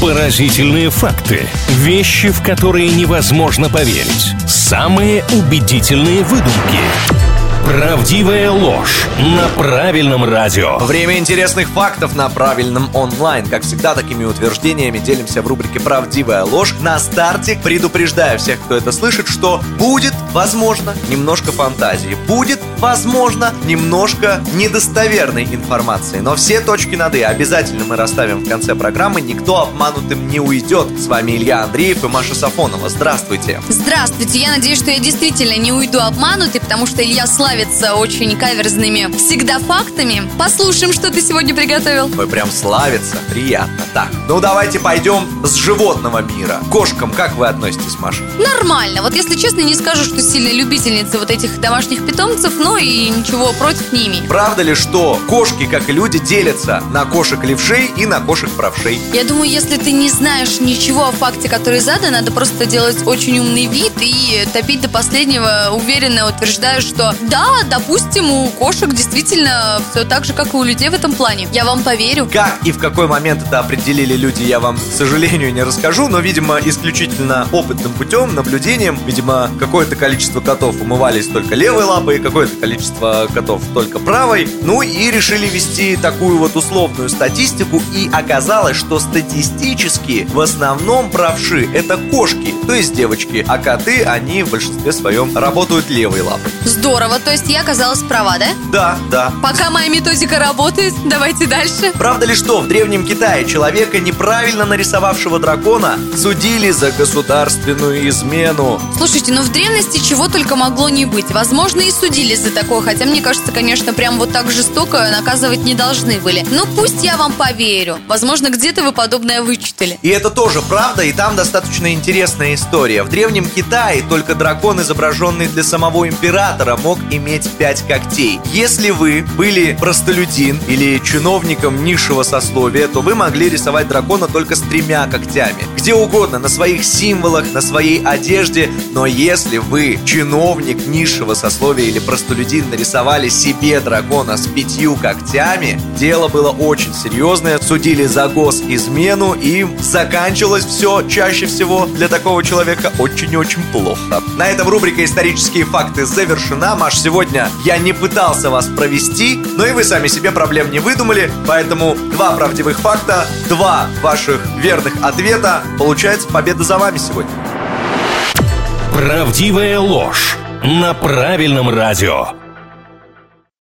Поразительные факты. Вещи, в которые невозможно поверить. Самые убедительные выдумки. Правдивая ложь на правильном радио. Время интересных фактов на правильном онлайн. Как всегда, такими утверждениями делимся в рубрике «Правдивая ложь». На старте предупреждаю всех, кто это слышит, что будет, возможно, немножко фантазии. Будет, возможно, немножко недостоверной информации. Но все точки над «и» обязательно мы расставим в конце программы. Никто обманутым не уйдет. С вами Илья Андреев и Маша Сафонова. Здравствуйте. Здравствуйте. Я надеюсь, что я действительно не уйду обманутый, потому что Илья славится очень каверзными всегда фактами. Послушаем, что ты сегодня приготовил. Вы прям славится. Приятно. Так, ну давайте пойдем с животного мира. К Кошкам как вы относитесь, Маша? Нормально. Вот если честно, не скажу, что сильная любительница вот этих домашних питомцев, но и ничего против не имею. Правда ли, что кошки, как и люди, делятся на кошек-левшей и на кошек-правшей? Я думаю, если ты не знаешь ничего о факте, который задан, надо просто делать очень умный вид и топить до последнего, уверенно утверждаю, что да, допустим, у кошек действительно все так же, как и у людей в этом плане. Я вам поверю. Как и в какой момент это определили люди, я вам, к сожалению, не расскажу, но, видимо, исключительно опытным путем, наблюдением, видимо, какое-то количество котов умывались только левой лапой, какое-то количество котов только правой, ну и решили вести такую вот условную статистику, и оказалось, что статистически в основном правши это кошки, то есть девочки, а коты, они в большинстве своем работают левой лапой. Здорово, то есть я оказалась права, да? Да, да. Пока моя методика работает, давайте дальше. Правда ли, что в Древнем Китае человека, неправильно нарисовавшего дракона, судили за государственную измену? Слушайте, ну в древности чего только могло не быть. Возможно, и судили за такое, хотя мне кажется, конечно, прям вот так жестоко наказывать не должны были. Ну пусть я вам поверю. Возможно, где-то вы подобное вычитали. И это тоже правда, и там достаточно интересная история. В Древнем Китае только дракон, изображенный для самого императора, мог иметь пять когтей. Если вы были простолюдин или чиновником низшего сословия, то вы могли рисовать дракона только с тремя когтями. Где угодно, на своих символах, на своей одежде. Но если вы чиновник низшего сословия или простолюдин нарисовали себе дракона с пятью когтями, дело было очень серьезное. Судили за госизмену и заканчивалось все чаще всего для такого человека очень-очень плохо. На этом рубрика «Исторические факты» завершена. Маш, сегодня я не пытался вас провести, но и вы сами себе проблем не выдумали, поэтому два правдивых факта, два ваших верных ответа. Получается, победа за вами сегодня. Правдивая ложь на правильном радио.